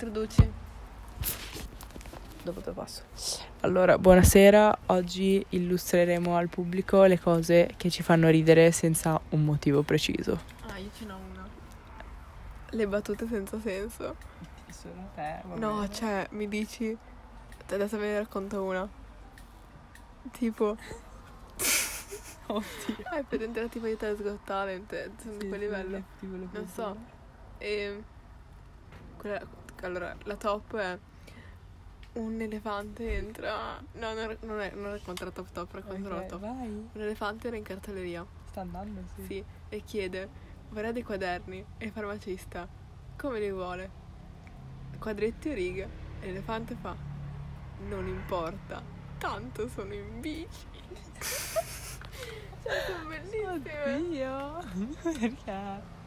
introduci. Dopo te passo. Allora, buonasera. Oggi illustreremo al pubblico le cose che ci fanno ridere senza un motivo preciso. Ah, io ce n'ho una. Le battute senza senso. Sono te? No, cioè, mi dici... Adesso ve ne racconto una. Tipo... Oddio. Hai presente la tipo di Tales Got Talent? Sono di quel livello. Non so. E... Quella... Allora, la top è... Un elefante entra... No, non, non è, non racconta la top top, racconta la top. vai. Un elefante era in cartoleria. Sta andando, sì. Sì, e chiede, vorrei dei quaderni. E il farmacista, come li vuole? Quadretti o righe? E l'elefante fa, non importa, tanto sono in bici. cioè, sono bellissime. Oddio. Perché?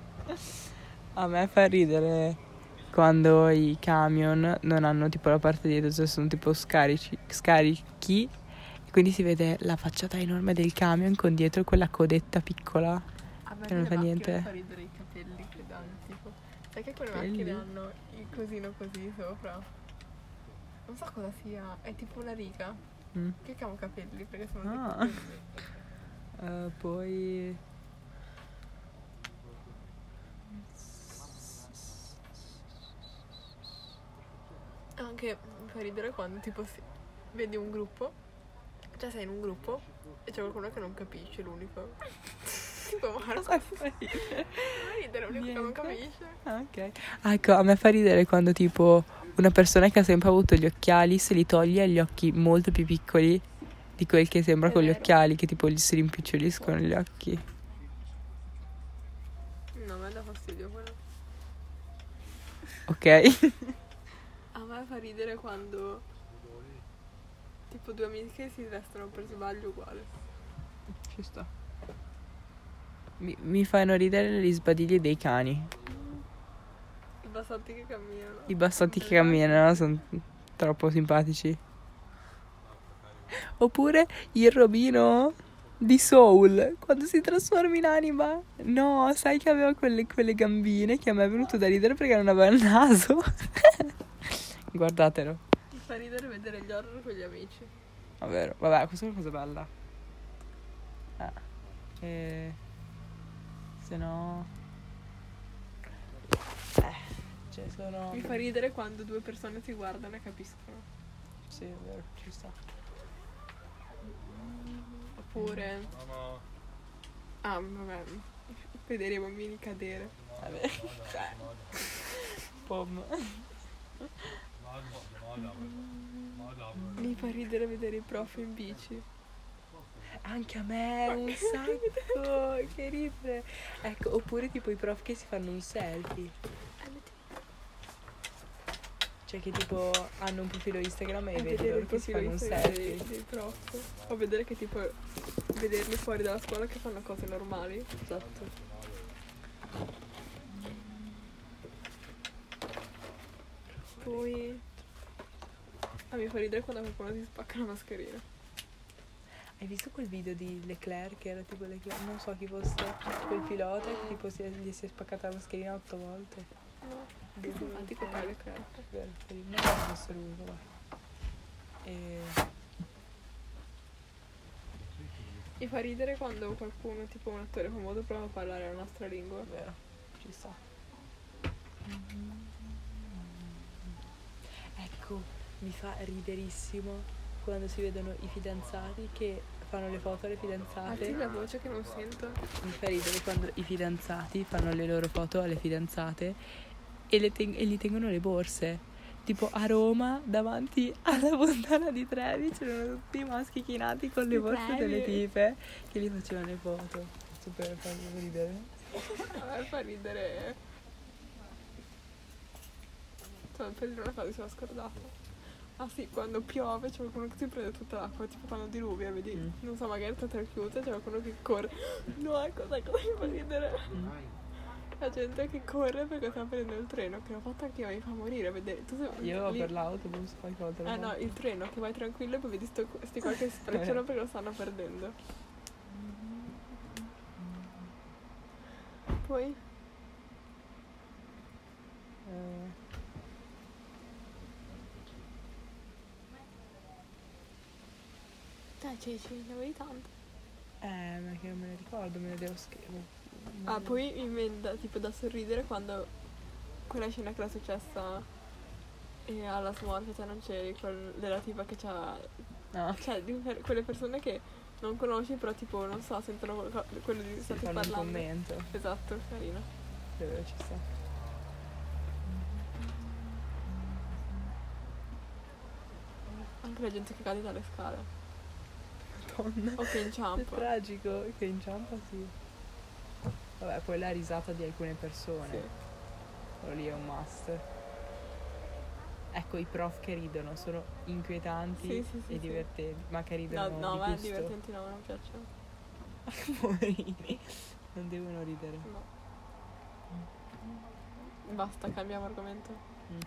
A me fa ridere quando i camion non hanno tipo la parte dietro, cioè sono tipo scarici, scarichi. E quindi si vede la facciata enorme del camion con dietro quella codetta piccola. A me Che non fa niente. fa ridere i capelli che danno, tipo. Sai che quelle Capelli? macchine hanno il cosino così sopra? Non so cosa sia, è tipo una riga. Mm. Che chiamo capelli perché sono Ah. Eh, poi Anche mi fa ridere quando tipo si- vedi un gruppo, cioè sei in un gruppo e c'è qualcuno che non capisce, l'unico. tipo Marco. Fa ridere? Fa ridere, l'unico che non Niente. capisce. Ah, ok. Ecco, a me fa ridere quando tipo una persona che ha sempre avuto gli occhiali se li toglie ha gli occhi molto più piccoli di quel che sembra È con gli vero. occhiali, che tipo gli si rimpiccioliscono gli occhi. No, me dà fastidio quello. Ok. Me fa ridere quando tipo due amiche si vestono per sbaglio uguale. Ci sta. Mi, mi fanno ridere gli sbadigli dei cani. I bassotti che camminano. I bassotti che camminano sono troppo simpatici. Oppure il robino di Soul quando si trasforma in anima. No, sai che aveva quelle, quelle gambine che a me è venuto da ridere perché non aveva il naso. Guardatelo. Mi fa ridere vedere gli horror con gli amici. Vabbè, vabbè, questa è una cosa bella. Ah. E... Se no... Eh, cioè sono... Mi fa ridere quando due persone si guardano e capiscono. Sì, è vero, ci sta. Oppure. Ah, vabbè. Vedere i bambini cadere. Vabbè. Cioè. Pom. Mi fa ridere vedere i prof in bici. Anche a me un sacco, che ridere. Ecco, oppure tipo i prof che si fanno un selfie. Cioè che tipo hanno un profilo Instagram e E vedi loro che si fanno un selfie. dei, dei prof. O vedere che tipo. Vederli fuori dalla scuola che fanno cose normali. Esatto. Poi. Ah, mi fa ridere quando qualcuno si spacca la mascherina. Hai visto quel video di Leclerc che era tipo Leclerc, non so chi fosse, quel pilota che tipo si è, gli si è spaccata la mascherina otto volte. No. Che simpatico è Leclerc. Vero, non fosse lui, vabbè. E... Mi fa ridere quando qualcuno, tipo un attore famoso, prova a parlare la nostra lingua. Vero, ci sta. Ecco, mi fa riderissimo quando si vedono i fidanzati che fanno le foto alle fidanzate. Alzi la voce che non sento. Mi fa ridere quando i fidanzati fanno le loro foto alle fidanzate e, le ten- e gli tengono le borse. Tipo a Roma, davanti alla fontana di Trevi, c'erano tutti i maschi chinati con le borse delle tipe che gli facevano le foto. Super fa ridere. A me fa ridere. Cioè, per dire una cosa mi sono scordata. Ah sì, quando piove c'è qualcuno che si prende tutta l'acqua, tipo quando diluvia, vedi? Mm. Non so, magari sta chiusa, c'è qualcuno che corre. No, ecco, sai cosa mi fa ridere? La gente che corre perché sta prendendo il treno, che l'ho fatto anche io, mi fa morire vedere. Tu sei Io lì- per l'autobus qualche volta. Ah faccio. no, il treno che vai tranquillo e poi vedi sto, sti qua che si sprecciano perché lo stanno perdendo. Poi Te ci, ci ne avevi tante. Eh, ma che non me ne ricordo, me ne devo scrivere. Ah, poi mi viene da, tipo da sorridere quando quella scena che era successa e alla smorfia, cioè non c'è quel della tipa che c'ha. No. Cioè, di per- quelle persone che non conosci, però tipo, non so, sentono qualco- quello di cui Si state fanno un parlando. commento. Esatto, carino. Dove ci sta. Anche la gente che cade dalle scale. Madonna. O che È inciampa. tragico che inciampa sì. Vabbè, poi la risata di alcune persone. Sì. Quello lì è un must. Ecco, i prof che ridono sono inquietanti Sì, sì, sì, e divertenti, ma che No, ridono no, di ma gusto. divertenti no, non piacciono. Poverini, non devono ridere. No. Basta, cambiamo argomento. Mm.